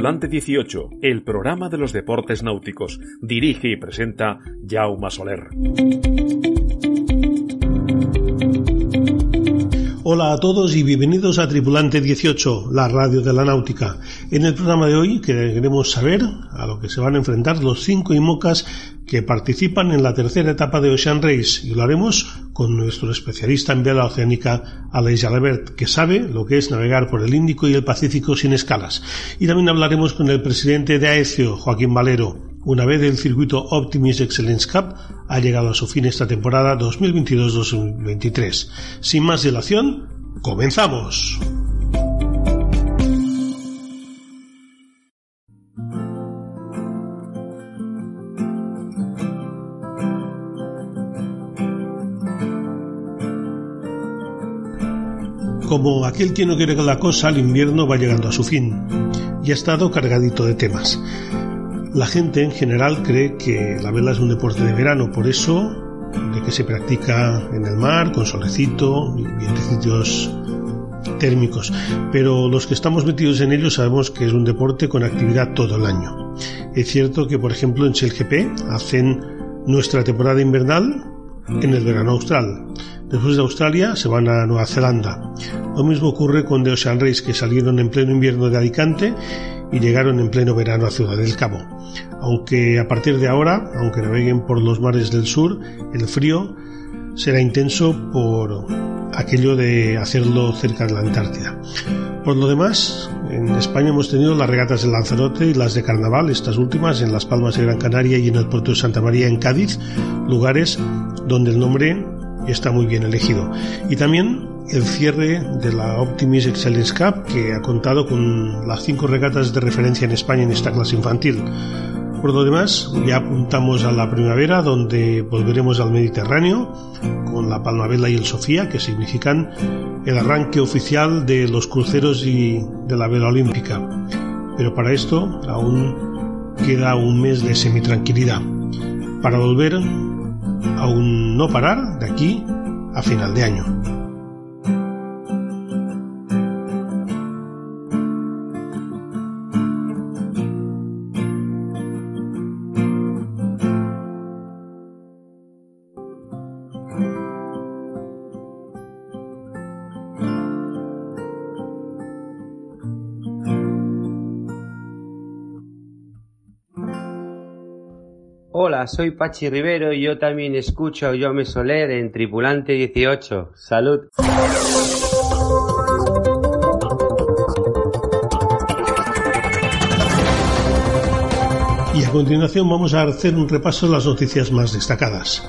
Tripulante 18, el programa de los deportes náuticos. Dirige y presenta Jaume Soler. Hola a todos y bienvenidos a Tripulante 18, la radio de la náutica. En el programa de hoy queremos saber a lo que se van a enfrentar los cinco IMOCAS que participan en la tercera etapa de Ocean Race y lo haremos con nuestro especialista en vela oceánica Aleix Jalebert, que sabe lo que es navegar por el Índico y el Pacífico sin escalas. Y también hablaremos con el presidente de AECIO, Joaquín Valero, una vez el circuito Optimus Excellence Cup ha llegado a su fin esta temporada 2022-2023. Sin más dilación, comenzamos. Como aquel que no quiere que la cosa, el invierno va llegando a su fin y ha estado cargadito de temas. La gente en general cree que la vela es un deporte de verano, por eso de que se practica en el mar, con solecito y vientecillos térmicos. Pero los que estamos metidos en ello sabemos que es un deporte con actividad todo el año. Es cierto que, por ejemplo, en Shell hacen nuestra temporada invernal en el verano austral. Después de Australia se van a Nueva Zelanda. Lo mismo ocurre con The Ocean Race, que salieron en pleno invierno de Alicante y llegaron en pleno verano a Ciudad del Cabo. Aunque a partir de ahora, aunque naveguen por los mares del sur, el frío será intenso por aquello de hacerlo cerca de la Antártida. Por lo demás, en España hemos tenido las regatas de Lanzarote y las de Carnaval, estas últimas en Las Palmas de Gran Canaria y en el puerto de Santa María en Cádiz, lugares donde el nombre está muy bien elegido. Y también el cierre de la Optimis Excellence Cup, que ha contado con las cinco regatas de referencia en España en esta clase infantil. Por lo demás, ya apuntamos a la primavera, donde volveremos al Mediterráneo, con la Palmavela y el Sofía, que significan el arranque oficial de los cruceros y de la vela olímpica. Pero para esto aún queda un mes de semitranquilidad, para volver a un no parar de aquí a final de año. Hola, soy Pachi Rivero y yo también escucho a Jaume Soler en Tripulante 18. Salud. Y a continuación vamos a hacer un repaso de las noticias más destacadas.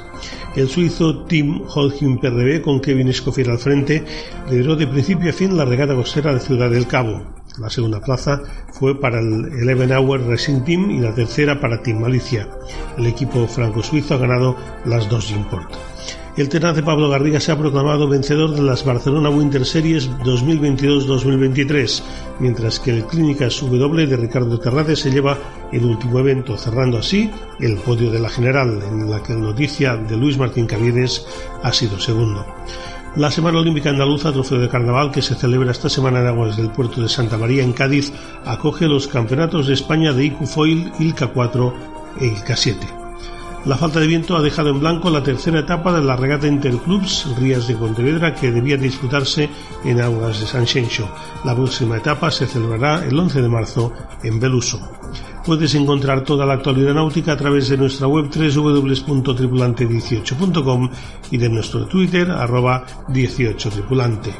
El suizo Tim Holgin PRB, con Kevin Escoffier al frente, lideró de principio a fin la regata costera de Ciudad del Cabo. La segunda plaza fue para el Eleven Hour Racing Team y la tercera para Team Malicia. El equipo franco-suizo ha ganado las dos Import. El tenaz Pablo Garriga se ha proclamado vencedor de las Barcelona Winter Series 2022-2023, mientras que el Clínicas W de Ricardo Terrade se lleva el último evento, cerrando así el podio de la general, en la que la noticia de Luis Martín Caviedes ha sido segundo. La Semana Olímpica Andaluza, trofeo de carnaval, que se celebra esta semana en aguas del puerto de Santa María, en Cádiz, acoge los campeonatos de España de IQ Foil, ILCA 4 e ILCA 7. La falta de viento ha dejado en blanco la tercera etapa de la regata Interclubs Rías de Pontevedra que debía disputarse en aguas de San Xenxo. La próxima etapa se celebrará el 11 de marzo en Beluso. Puedes encontrar toda la actualidad náutica a través de nuestra web www.tripulante18.com y de nuestro Twitter arroba 18tripulante.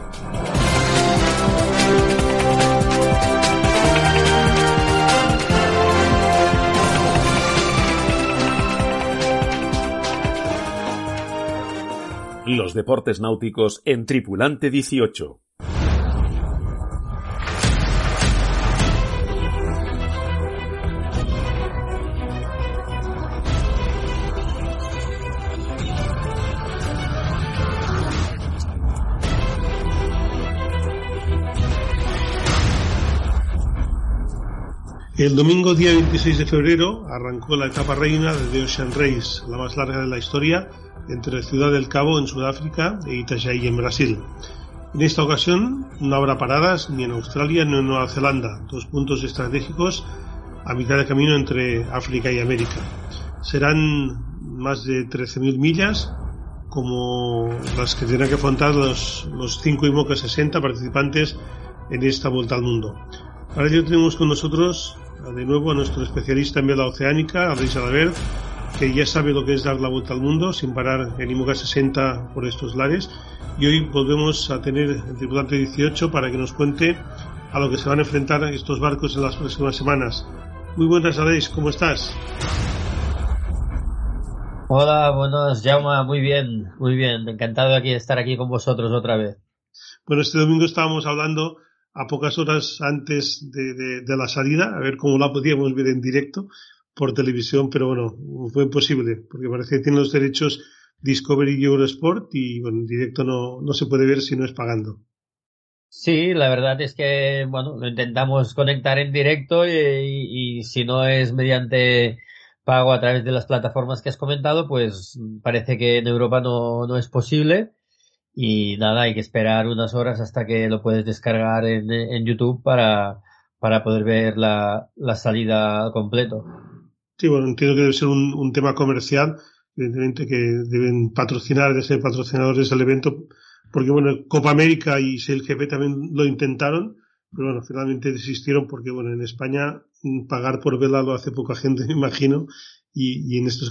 Los deportes náuticos en Tripulante 18. El domingo día 26 de febrero arrancó la etapa reina de The Ocean Race, la más larga de la historia, entre Ciudad del Cabo en Sudáfrica e Itajaí en Brasil. En esta ocasión no habrá paradas ni en Australia ni en Nueva Zelanda, dos puntos estratégicos a mitad de camino entre África y América. Serán más de 13.000 millas, como las que tendrán que afrontar los, los 5 IMOCA 60 participantes en esta vuelta al mundo. Para ello tenemos con nosotros de nuevo a nuestro especialista en vela oceánica, Luis Adabert, que ya sabe lo que es dar la vuelta al mundo sin parar en IMOCA 60 por estos lares. Y hoy volvemos a tener el tripulante 18 para que nos cuente a lo que se van a enfrentar estos barcos en las próximas semanas. Muy buenas, Aleix, ¿cómo estás? Hola, buenos, Jauma, muy bien, muy bien, encantado de aquí, estar aquí con vosotros otra vez. Bueno, este domingo estábamos hablando a pocas horas antes de, la salida, a ver cómo la podíamos ver en directo por televisión, pero bueno, fue imposible, porque parece que tiene los derechos Discovery y Eurosport y bueno, en directo no, no se puede ver si no es pagando. Sí, la verdad es que, bueno, lo intentamos conectar en directo y, y, si no es mediante pago a través de las plataformas que has comentado, pues parece que en Europa no, no es posible. Y nada, hay que esperar unas horas hasta que lo puedes descargar en, en YouTube para, para poder ver la, la salida completo. Sí, bueno, entiendo que debe ser un, un tema comercial, evidentemente que deben patrocinar, de ser patrocinadores del evento porque bueno, Copa América y GP también lo intentaron, pero bueno, finalmente desistieron porque bueno, en España mm, pagar por vela lo hace poca gente, me imagino, y, y en estas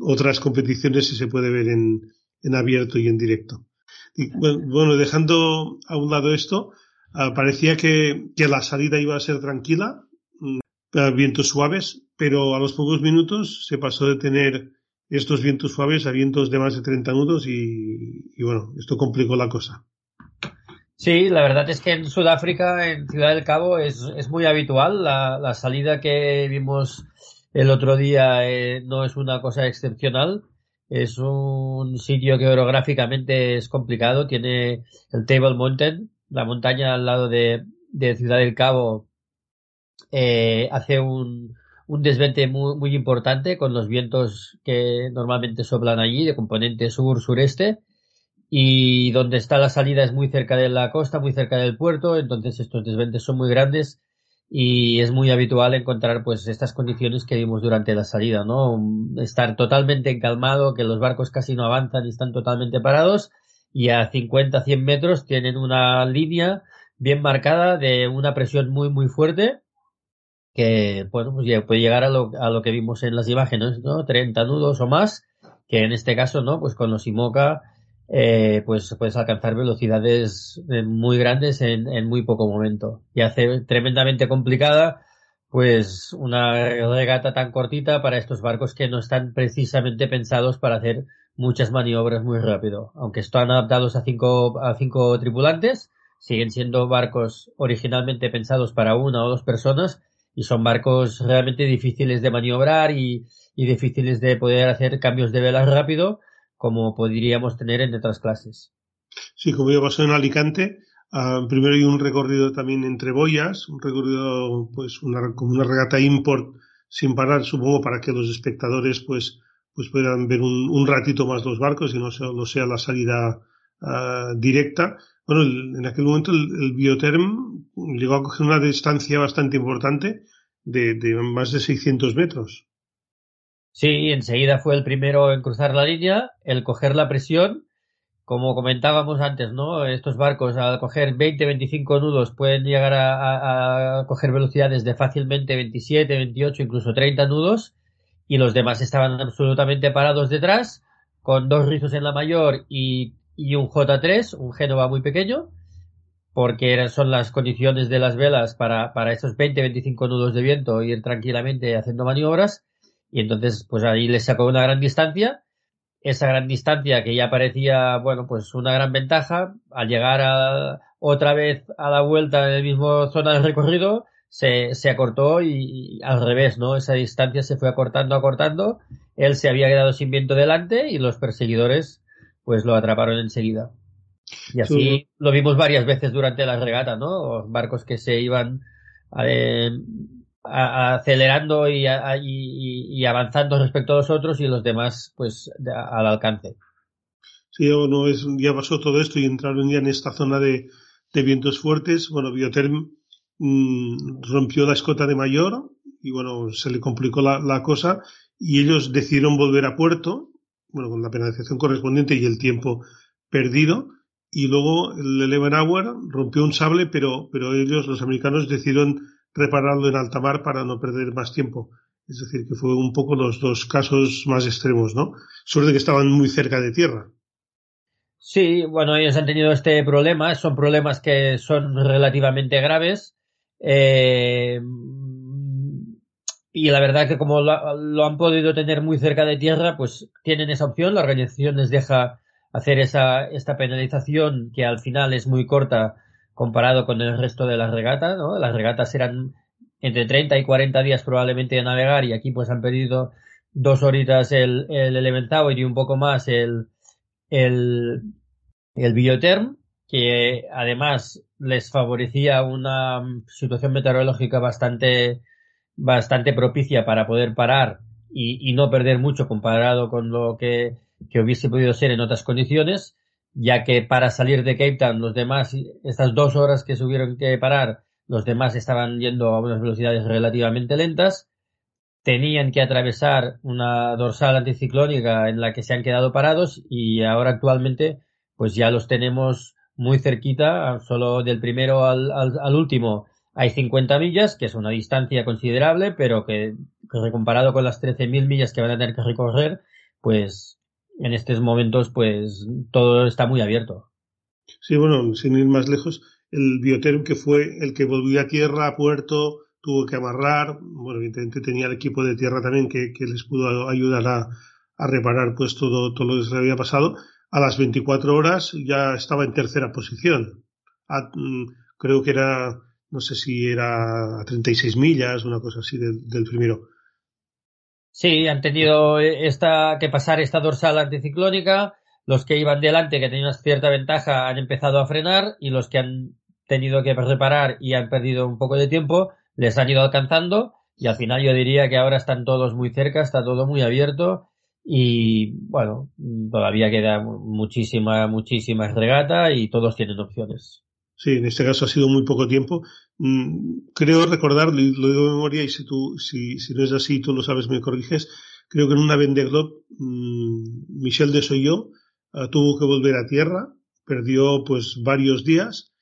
otras competiciones sí se puede ver en, en abierto y en directo. Y, bueno, dejando a un lado esto, uh, parecía que, que, la salida iba a ser tranquila, uh, vientos suaves, pero a los pocos minutos se pasó de tener estos vientos suaves a vientos de más de 30 nudos y, y, bueno, esto complicó la cosa. Sí, la verdad es que en Sudáfrica, en Ciudad del Cabo, es, es muy habitual. La, la, salida que vimos el otro día eh, no es una cosa excepcional. Es un sitio que orográficamente es complicado. Tiene el Table Mountain, la montaña al lado de, Ciudad del Cabo, eh, hace un, un desvente muy, muy importante con los vientos que normalmente soplan allí de componente sur-sureste y donde está la salida es muy cerca de la costa, muy cerca del puerto, entonces estos desventes son muy grandes y es muy habitual encontrar pues estas condiciones que vimos durante la salida, ¿no? Estar totalmente encalmado, que los barcos casi no avanzan y están totalmente parados y a 50, 100 metros tienen una línea bien marcada de una presión muy, muy fuerte que bueno, pues ya puede llegar a lo, a lo que vimos en las imágenes, ¿no? 30 nudos o más, que en este caso, ¿no? Pues con los IMOCA, eh, pues puedes alcanzar velocidades eh, muy grandes en, en muy poco momento. Y hace tremendamente complicada, pues una regata tan cortita para estos barcos que no están precisamente pensados para hacer muchas maniobras muy rápido. Aunque están adaptados a cinco, a cinco tripulantes, siguen siendo barcos originalmente pensados para una o dos personas y son barcos realmente difíciles de maniobrar y, y difíciles de poder hacer cambios de velas rápido como podríamos tener en otras clases. Sí, como ya pasó en Alicante, uh, primero hay un recorrido también entre boyas, un recorrido, pues, una, como una regata import sin parar, supongo, para que los espectadores, pues, pues puedan ver un, un ratito más los barcos y no solo sea la salida uh, directa. Bueno, el, en aquel momento el, Bioterm llegó a coger una distancia bastante importante de más de 600 metros. Sí, enseguida fue el primero en cruzar la línea, el coger la presión. Como comentábamos antes, ¿no? Estos barcos al coger 20-25 nudos pueden llegar a, a, coger velocidades de fácilmente 27, 28, incluso 30 nudos. Y los demás estaban absolutamente parados detrás, con dos rizos en la mayor y y un J3, un Génova muy pequeño, porque eran, son las condiciones de las velas para, para estos 20-25 nudos de viento ir tranquilamente haciendo maniobras. Y entonces, pues ahí les sacó una gran distancia. Esa gran distancia que ya parecía, bueno, pues una gran ventaja, al llegar a, otra vez a la vuelta en el mismo zona de recorrido, se, se acortó y, y, al revés, ¿no? Esa distancia se fue acortando, acortando. Él se había quedado sin viento delante y los perseguidores pues lo atraparon enseguida. Y así sí. lo vimos varias veces durante la regata, ¿no? Barcos que se iban eh, a, acelerando y, avanzando respecto a los otros y los demás, pues, al alcance. Sí, no es, ya pasó todo esto y entraron ya en esta zona de, de vientos fuertes. Bueno, Bioterm mmm, rompió la escota de mayor y bueno, se le complicó la, la, cosa y ellos decidieron volver a puerto, bueno, con la penalización correspondiente y el tiempo perdido. Y luego el Eleven Hour rompió un sable, pero, pero ellos, los americanos, decidieron repararlo en alta mar para no perder más tiempo. Es decir, que fue un poco los dos casos más extremos, ¿no? Suerte que estaban muy cerca de tierra. Sí, bueno, ellos han tenido este problema, son problemas que son relativamente graves. Eh, y la verdad que como lo, lo, han podido tener muy cerca de tierra, pues tienen esa opción, la organización les deja hacer esa, esta penalización que al final es muy corta comparado con el resto de las regatas, ¿no? Las regatas eran entre 30 y 40 días probablemente de navegar y aquí pues han pedido dos horitas el, el Elemental y un poco más el, el, el Bioterm, que además les favorecía una situación meteorológica bastante, bastante propicia para poder parar y, y no perder mucho comparado con lo que, que hubiese podido ser en otras condiciones, ya que para salir de Cape Town los demás, estas dos horas que se hubieron que parar, los demás estaban yendo a unas velocidades relativamente lentas, tenían que atravesar una dorsal anticiclónica en la que se han quedado parados y ahora actualmente pues ya los tenemos muy cerquita, solo del primero al, al, al último hay 50 millas, que es una distancia considerable, pero que, que comparado con las 13.000 millas que van a tener que recorrer, pues en estos momentos pues todo está muy abierto. Sí, bueno, sin ir más lejos, el Bioterm que fue el que volvió a tierra, a puerto, tuvo que amarrar, bueno, evidentemente tenía el equipo de tierra también que, les pudo ayudar a, reparar pues todo, todo lo que se le había pasado. A las 24 horas ya estaba en tercera posición. Mm, creo que era, no sé si era a 36 millas, una cosa así del primero. Sí, han tenido esta, que pasar esta dorsal anticiclónica. Los que iban delante, que tenían cierta ventaja, han empezado a frenar y los que han tenido que reparar y han perdido un poco de tiempo, les han ido alcanzando y al final yo diría que ahora están todos muy cerca, está todo muy abierto y bueno, todavía queda muchísima, muchísima regata y todos tienen opciones. Sí, en este caso ha sido muy poco tiempo. Creo recordar, lo digo de memoria y si tú, si, si no es así, tú lo sabes, me corriges. Creo que en una Vendée Michel de Soyo uh, tuvo que volver a tierra, perdió pues varios días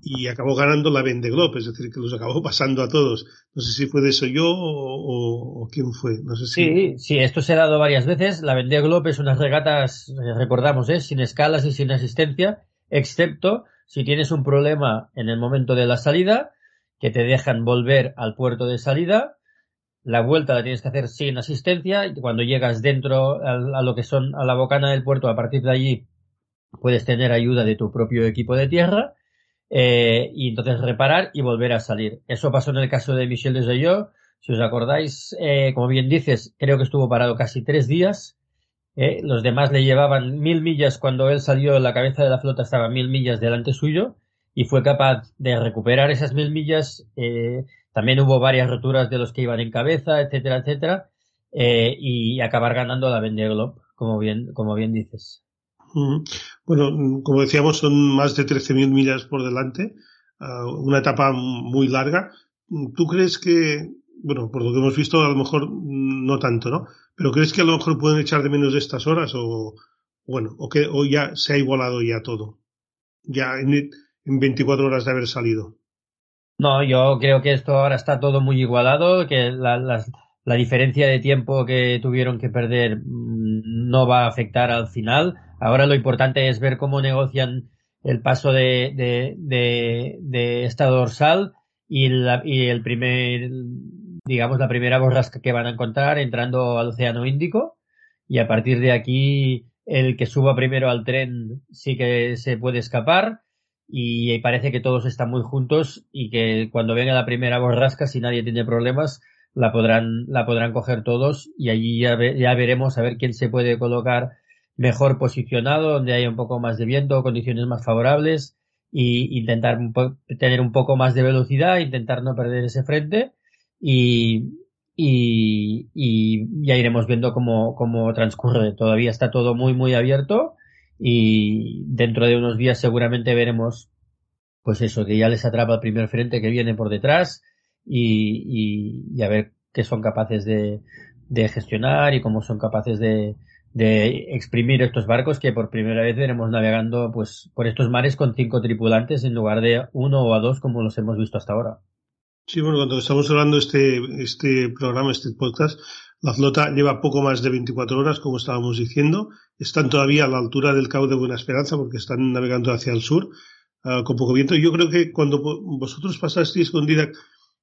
y acabó ganando la Vende Globe, es decir, que los acabó pasando a todos. No sé si fue de eso yo o, quién fue. No sé si... Sí, sí, esto se ha dado varias veces. La Vende Globe es unas regatas, recordamos, ¿eh? sin escalas y sin asistencia, excepto si tienes un problema en el momento de la salida, que te dejan volver al puerto de salida. La vuelta la tienes que hacer sin asistencia y cuando llegas dentro a, lo que son a la bocana del puerto, a partir de allí puedes tener ayuda de tu propio equipo de tierra eh, y entonces reparar y volver a salir. Eso pasó en el caso de Michel Desayó. Si os acordáis, eh, como bien dices, creo que estuvo parado casi tres días. Eh, los demás le llevaban mil millas cuando él salió, la cabeza de la flota estaba mil millas delante suyo y fue capaz de recuperar esas mil millas. Eh, también hubo varias roturas de los que iban en cabeza, etcétera, etcétera, eh, y acabar ganando la Vendée Globe, como bien, como bien dices. Bueno, como decíamos, son más de 13.000 millas por delante, una etapa muy larga. ¿Tú crees que, bueno, por lo que hemos visto, a lo mejor no tanto, ¿no? Pero crees que a lo mejor pueden echar de menos de estas horas o, bueno, o que o ya se ha igualado ya todo? Ya en, en 24 horas de haber salido. No, yo creo que esto ahora está todo muy igualado, que la, la, diferencia de tiempo que tuvieron que perder no va a afectar al final Ahora lo importante es ver cómo negocian el paso de esta dorsal y, la, y, el primer, digamos, la primera borrasca que van a encontrar entrando al Océano Índico. Y a partir de aquí, el que suba primero al tren sí que se puede escapar. Y parece que todos están muy juntos y que cuando venga la primera borrasca, si nadie tiene problemas, la podrán, la podrán coger todos y allí ya, ve, ya veremos a ver quién se puede colocar mejor posicionado, donde haya un poco más de viento, condiciones más favorables y intentar un tener un poco más de velocidad, intentar no perder ese frente y, y, y ya iremos viendo cómo, cómo transcurre. Todavía está todo muy, muy abierto y dentro de unos días seguramente veremos pues eso, que ya les atrapa el primer frente que viene por detrás y, y, a ver qué son capaces de, de, gestionar y cómo son capaces de, de exprimir estos barcos que por primera vez veremos navegando pues por estos mares con cinco tripulantes en lugar de uno o a dos como los hemos visto hasta ahora. Sí, bueno, cuando estamos hablando este, este programa, este podcast, la flota lleva poco más de 24 horas, como estábamos diciendo. Están todavía a la altura del Cabo de Buena Esperanza porque están navegando hacia el sur uh, con poco viento. Yo creo que cuando vosotros pasasteis con Dirac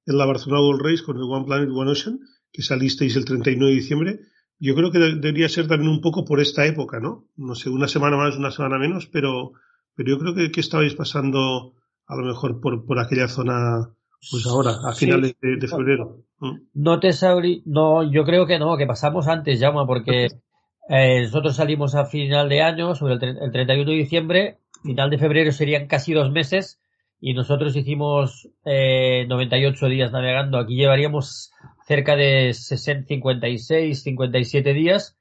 en la Barcelona World Race con el One Planet, One Ocean, que salisteis el 39 de diciembre, yo creo que debería ser también un poco por esta época, ¿no? No sé, una semana más, una semana menos, pero, pero yo creo que, que estabais pasando a lo mejor por, por aquella zona pues ahora, a finales de, febrero. No te sabrí, no, yo creo que no, que pasamos antes, Llama, porque eh, nosotros salimos a final de año, sobre el, el 31 de diciembre, final de febrero serían casi dos meses, y nosotros hicimos eh, 98 días navegando. Aquí llevaríamos cerca de 60, 56, 57 días.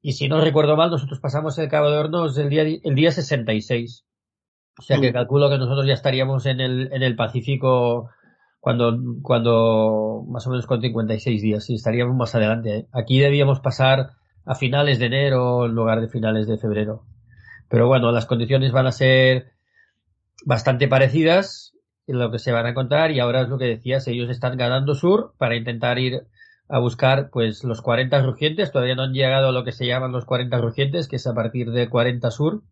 Y si no recuerdo mal, nosotros pasamos el Cabo de Hornos el día, el día 66. O sea que mm. calculo que nosotros ya estaríamos en el, en el Pacífico cuando, cuando más o menos con 56 días. Y estaríamos más adelante. ¿eh? Aquí debíamos pasar a finales de enero en lugar de finales de febrero. Pero bueno, las condiciones van a ser bastante parecidas en lo que se van a encontrar y ahora es lo que decías, ellos están ganando sur para intentar ir a buscar pues los 40 rugientes, todavía no han llegado a lo que se llaman los 40 rugientes, que es a partir de 40 sur,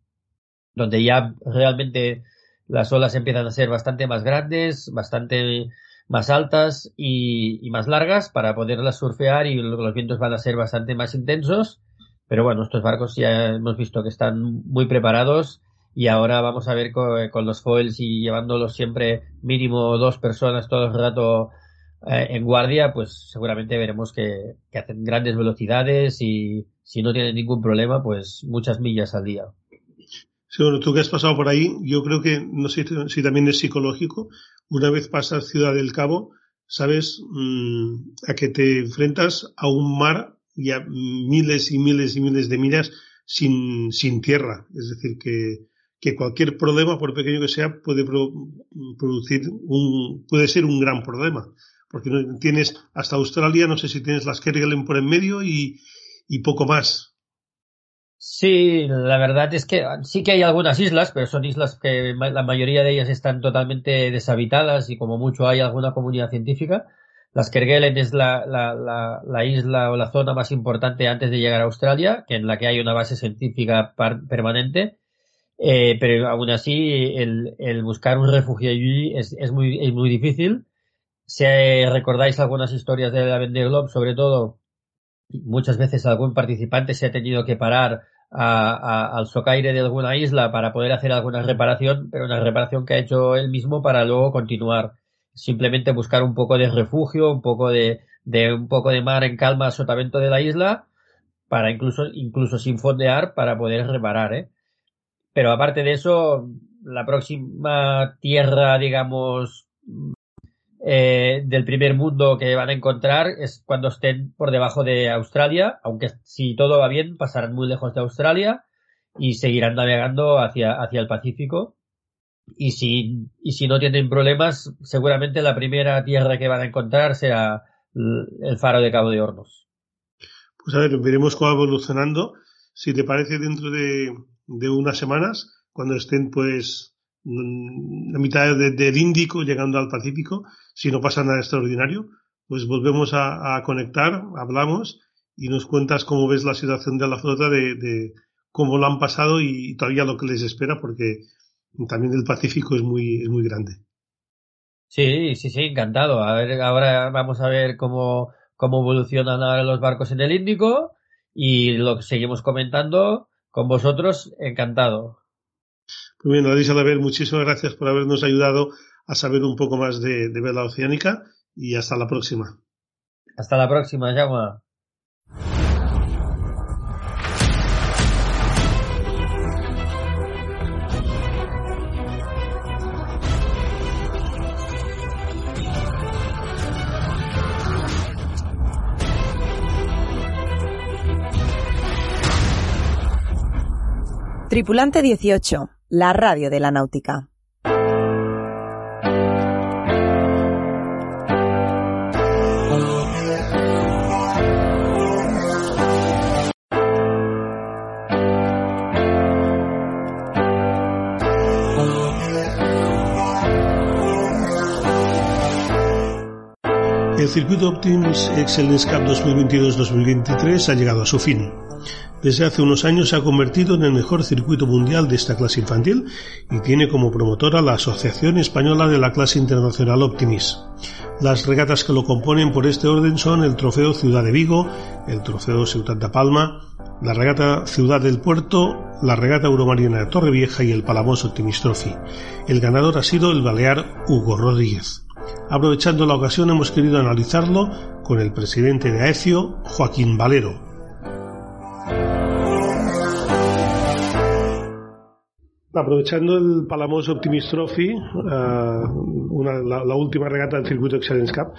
donde ya realmente las olas empiezan a ser bastante más grandes, bastante más altas y, más largas para poderlas surfear y los vientos van a ser bastante más intensos. Pero bueno, estos barcos ya hemos visto que están muy preparados y ahora vamos a ver con, los foils y llevándolos siempre mínimo dos personas todo el rato eh, en guardia, pues seguramente veremos que, hacen grandes velocidades y si no tienen ningún problema, pues muchas millas al día. Sí, bueno, tú que has pasado por ahí, yo creo que, no sé si también es psicológico, una vez pasas Ciudad del Cabo, sabes mm, a que te enfrentas a un mar y a miles y miles y miles de millas sin, sin tierra. Es decir, que, que cualquier problema, por pequeño que sea, puede producir un, puede ser un gran problema. Porque tienes hasta Australia, no sé si tienes las Kerguelen por en medio y, y poco más. Sí, la verdad es que sí que hay algunas islas, pero son islas que la mayoría de ellas están totalmente deshabitadas y como mucho hay alguna comunidad científica. Las Kerguelen es la, la, la, la, isla o la zona más importante antes de llegar a Australia, en la que hay una base científica permanente eh, pero aún así, el, el, buscar un refugio allí es, es, muy, es muy difícil. Si recordáis algunas historias de la Vendée Globe, sobre todo, muchas veces algún participante se ha tenido que parar a, al socaire de alguna isla para poder hacer alguna reparación, pero una reparación que ha hecho él mismo para luego continuar. Simplemente buscar un poco de refugio, un poco de, de un poco de mar en calma, sotavento de la isla, para incluso, incluso sin fondear, para poder reparar, ¿eh? Pero aparte de eso, la próxima tierra, digamos, eh, del primer mundo que van a encontrar es cuando estén por debajo de Australia, aunque si todo va bien pasarán muy lejos de Australia y seguirán navegando hacia, hacia el Pacífico. Y si, y si no tienen problemas, seguramente la primera tierra que van a encontrar será el faro de Cabo de Hornos. Pues a ver, veremos cómo va evolucionando. Si te parece, dentro de, de unas semanas, cuando estén pues la mitad del Índico llegando al Pacífico, si no pasa nada extraordinario, pues volvemos a, conectar, hablamos y nos cuentas cómo ves la situación de la flota, de, cómo lo han pasado y todavía lo que les espera, porque también el Pacífico es muy, es muy grande. Sí, sí, sí, encantado. A ver, ahora vamos a ver cómo, cómo evolucionan ahora los barcos en el Índico y lo seguimos comentando con vosotros, encantado. Muy bien, Adisa ver muchísimas gracias por habernos ayudado a saber un poco más de, de vela oceánica y hasta la próxima. Hasta la próxima, Llama. Tripulante 18, la radio de la náutica. Circuito Optimus Excellence Cup 2022-2023 ha llegado a su fin. Desde hace unos años se ha convertido en el mejor circuito mundial de esta clase infantil y tiene como promotora la Asociación Española de la Clase Internacional Optimis. Las regatas que lo componen por este orden son el Trofeo Ciudad de Vigo, el Trofeo Ciudad Palma, la Regata Ciudad del Puerto, la Regata Euromarina de Torrevieja y el Palamos Optimis Trophy. El ganador ha sido el balear Hugo Rodríguez. Aprovechando la ocasión hemos querido analizarlo con el presidente de AECIO, Joaquín Valero. Aprovechando el Palamos Optimist Trophy, eh, la, última regata del circuito Excellence Cup,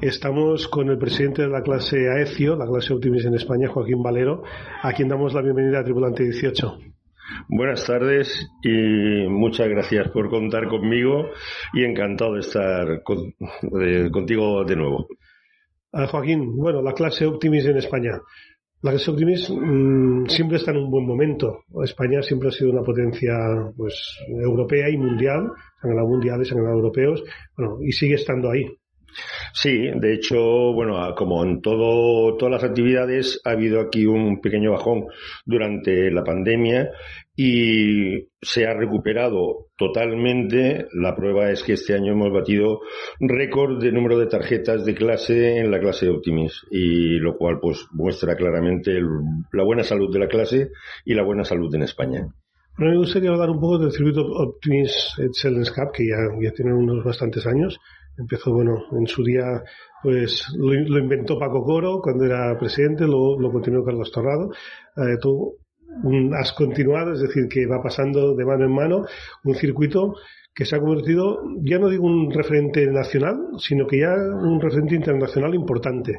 estamos con el presidente de la clase AECIO, la clase Optimist en España, Joaquín Valero, a quien damos la bienvenida a Tripulante 18. Buenas tardes y muchas gracias por contar conmigo y encantado de estar contigo de nuevo. Eh, Joaquín, bueno, la clase Optimist en España. La clase Optimis mm, siempre está en un buen momento. España siempre ha sido una potencia pues europea y mundial, se han ganado mundiales, se han ganado europeos, bueno, y sigue estando ahí. Sí, de hecho, bueno, como en todo, todas las actividades, ha habido aquí un pequeño bajón durante la pandemia y se ha recuperado totalmente. La prueba es que este año hemos batido récord de número de tarjetas de clase en la clase de Optimis y lo cual pues muestra claramente la buena salud de la clase y la buena salud en España. Bueno, me gustaría hablar un poco del circuito Optimis Excellence Cup, que ya tiene unos bastantes años. Empezó, bueno, en su día, pues lo, inventó Paco Coro cuando era presidente, lo, lo continuó Carlos Torrado. Eh, tú has continuado, es decir, que va pasando de mano en mano un circuito que se ha convertido, ya no digo un referente nacional, sino que ya un referente internacional importante.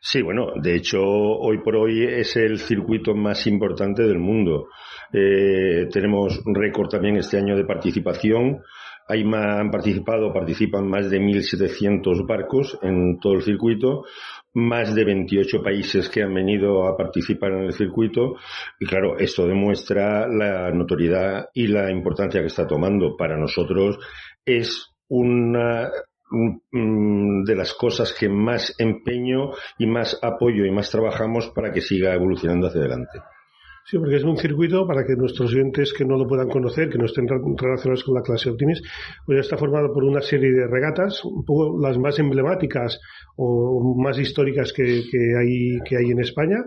Sí, bueno, de hecho, hoy por hoy es el circuito más importante del mundo. Eh, tenemos un récord también este año de participación. Hay han participado, participan más de 1.700 barcos en todo el circuito, más de 28 países que han venido a participar en el circuito y claro, esto demuestra la notoriedad y la importancia que está tomando. Para nosotros es una mm, de las cosas que más empeño y más apoyo y más trabajamos para que siga evolucionando hacia adelante. Sí, porque es un circuito para que nuestros oyentes que no lo puedan conocer, que no estén relacionados con la clase Optimis, pues está formado por una serie de regatas, un poco las más emblemáticas o más históricas que, hay, que hay en España.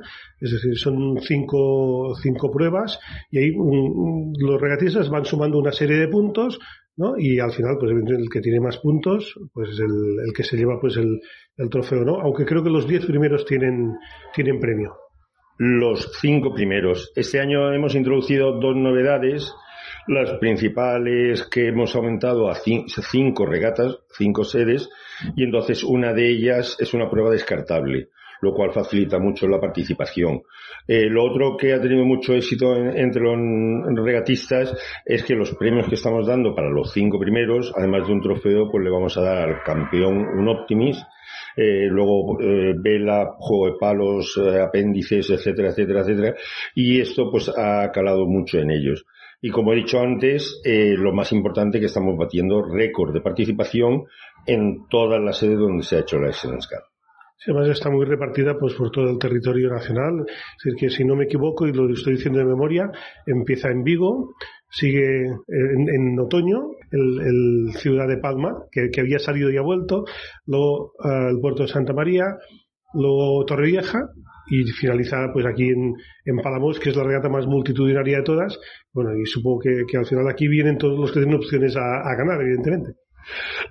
Es decir, son cinco, cinco pruebas y ahí los regatistas van sumando una serie de puntos ¿no? Y al final, pues el que tiene más puntos, pues es el, el que se lleva pues el, el trofeo, ¿no? Aunque creo que los diez primeros tienen, tienen premio los cinco primeros. Este año hemos introducido dos novedades. Las principales que hemos aumentado a cinco regatas, cinco sedes, y entonces una de ellas es una prueba descartable, lo cual facilita mucho la participación. Eh, lo otro que ha tenido mucho éxito entre los regatistas es que los premios que estamos dando para los cinco primeros, además de un trofeo, pues le vamos a dar al campeón un Optimis, eh, luego eh, vela, juego de palos, eh, apéndices, etcétera, etcétera, etcétera. Y esto pues ha calado mucho en ellos. Y como he dicho antes, lo más importante que estamos batiendo récord de participación en todas las sedes donde se ha hecho la Excellence Cup. Además está muy repartida pues por todo el territorio nacional. Es decir, que si no me equivoco y lo estoy diciendo de memoria, empieza en Vigo, sigue en, otoño el, Ciudad de Palma, que, había salido y ha vuelto, luego eh, el puerto de Santa María, luego Torrevieja y finaliza pues aquí en, en Palamos, que es la regata más multitudinaria de todas. Bueno, y supongo que, al final aquí vienen todos los que tienen opciones a ganar, evidentemente.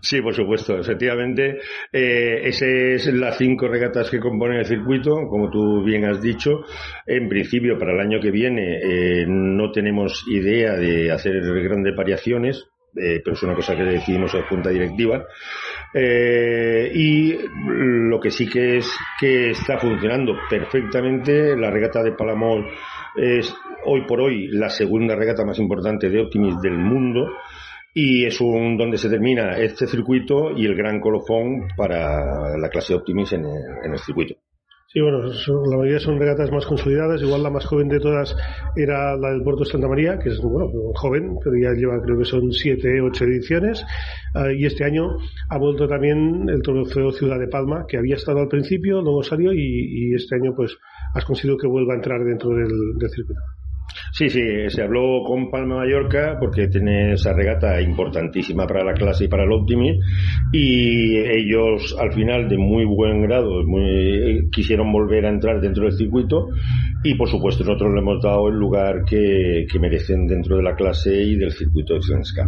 Sí, por supuesto, efectivamente. Eh, esas son las cinco regatas que componen el circuito, como tú bien has dicho. En principio, para el año que viene, eh, no tenemos idea de hacer grandes variaciones, eh, pero es una cosa que decidimos en junta directiva. Eh, y lo que sí que es que está funcionando perfectamente, la regata de Palamón es hoy por hoy la segunda regata más importante de Optimis del mundo y es un donde se termina este circuito y el gran colofón para la clase Optimis en el circuito. Sí, bueno, la mayoría son regatas más consolidadas. Igual la más joven de todas era la del Puerto Santa María, que es, bueno, joven, pero ya lleva, creo que son siete, ocho ediciones. Ah, y este año ha vuelto también el trofeo Ciudad de Palma, que había estado al principio, luego salió y, este año, pues, has conseguido que vuelva a entrar dentro del circuito. Sí, sí, se habló con Palma Mallorca porque tiene esa regata importantísima para la clase y para el Optimi y ellos al final de muy buen grado quisieron volver a entrar dentro del circuito y por supuesto nosotros le hemos dado el lugar que, merecen dentro de la clase y del circuito de Excellence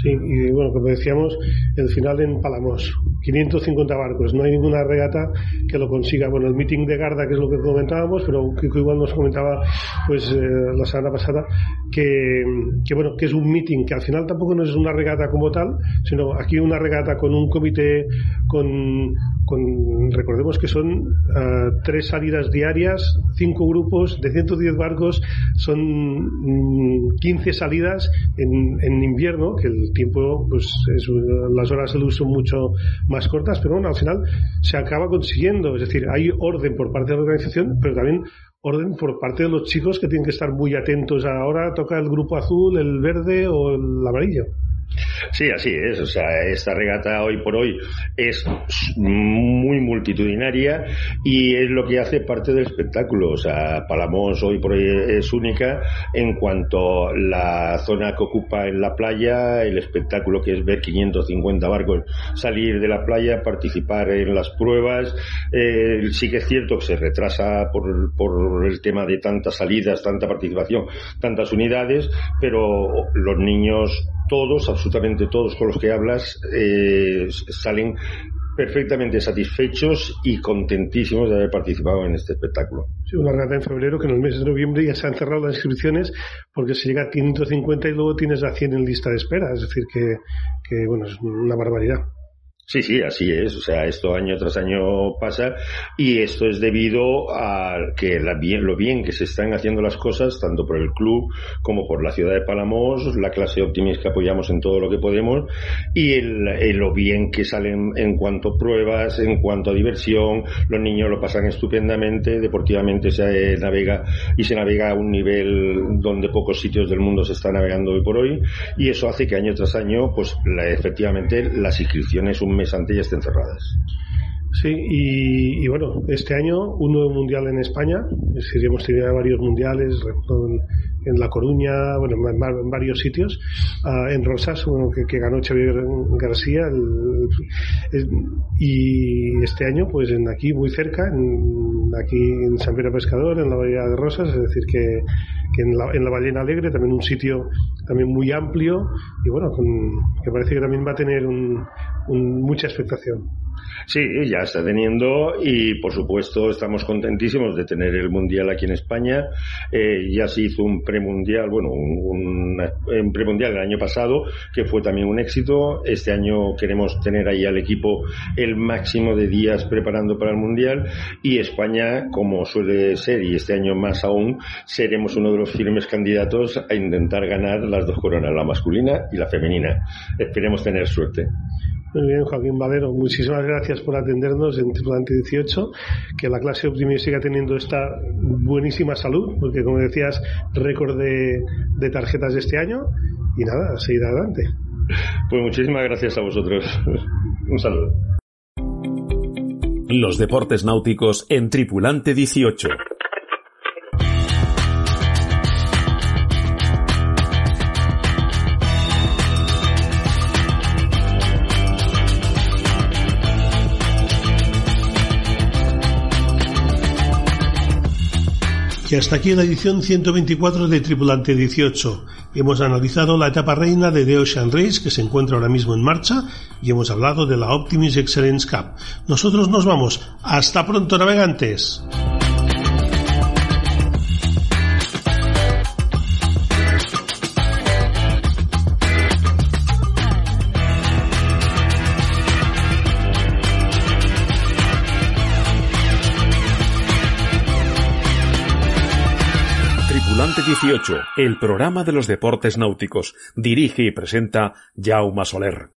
Sí, y bueno, como decíamos, el final en Palamos, 550 barcos, no hay ninguna regata que lo consiga. Bueno, el meeting de Garda, que es lo que comentábamos, pero que igual nos comentaba pues eh, la semana pasada, que, que, bueno, que es un meeting que al final tampoco no es una regata como tal, sino aquí una regata con un comité, con, con recordemos que son uh, tres salidas diarias, cinco grupos de 110 barcos, son mm, 15 salidas en, en invierno, que el tiempo, pues es, las horas de luz son mucho más cortas, pero bueno, al final se acaba consiguiendo. Es decir, hay orden por parte de la organización, pero también orden por parte de los chicos que tienen que estar muy atentos. Ahora toca el grupo azul, el verde o el amarillo. Sí, así es. O sea, esta regata hoy por hoy es muy multitudinaria y es lo que hace parte del espectáculo. O sea, Palamos hoy por hoy es única en cuanto a la zona que ocupa en la playa, el espectáculo que es ver 550 barcos salir de la playa, participar en las pruebas. Eh, sí que es cierto que se retrasa por, por el tema de tantas salidas, tanta participación, tantas unidades, pero los niños todos, absolutamente todos con los que hablas, eh, salen perfectamente satisfechos y contentísimos de haber participado en este espectáculo. Sí, una regata en febrero que en el mes de noviembre ya se han cerrado las inscripciones porque se llega a 550 y luego tienes a 100 en lista de espera, es decir que, que bueno, es una barbaridad. Sí, sí, así es. O sea, esto año tras año pasa y esto es debido a que la bien, lo bien que se están haciendo las cosas, tanto por el club como por la ciudad de Palamos, la clase optimista que apoyamos en todo lo que podemos y el, lo bien que salen en cuanto a pruebas, en cuanto a diversión. Los niños lo pasan estupendamente, deportivamente se navega y se navega a un nivel donde pocos sitios del mundo se está navegando hoy por hoy y eso hace que año tras año, pues efectivamente las inscripciones mes antes ya estén cerradas. Sí, y, bueno, este año un nuevo mundial en España, es decir, hemos tenido varios mundiales en, La Coruña, bueno, en, varios sitios, ah, en Rosas, bueno, que, ganó Xavier García, y este año, pues en aquí muy cerca, en, aquí en San Pedro Pescador, en la Bahía de Rosas, es decir, que, en, la, en la Ballena Alegre, también un sitio también muy amplio, y bueno, que parece que también va a tener un, mucha expectación. Sí, ya está teniendo y por supuesto estamos contentísimos de tener el Mundial aquí en España. Eh, ya se hizo un premundial, bueno, un, un, premundial el año pasado que fue también un éxito. Este año queremos tener ahí al equipo el máximo de días preparando para el Mundial y España, como suele ser y este año más aún, seremos uno de los firmes candidatos a intentar ganar las dos coronas, la masculina y la femenina. Esperemos tener suerte. Muy bien, Joaquín Valero, muchísimas gracias por atendernos en Tripulante 18, que la clase optimista siga teniendo esta buenísima salud, porque como decías, récord de, de tarjetas de este año, y nada, a seguir adelante. Pues muchísimas gracias a vosotros. Un saludo. Los deportes náuticos en Tripulante 18. Y hasta aquí la edición 124 de Tripulante 18. Hemos analizado la etapa reina de The Ocean Race que se encuentra ahora mismo en marcha y hemos hablado de la Optimus Excellence Cup. Nosotros nos vamos. Hasta pronto, navegantes. 18, el programa de los deportes náuticos. Dirige y presenta Jaume Soler.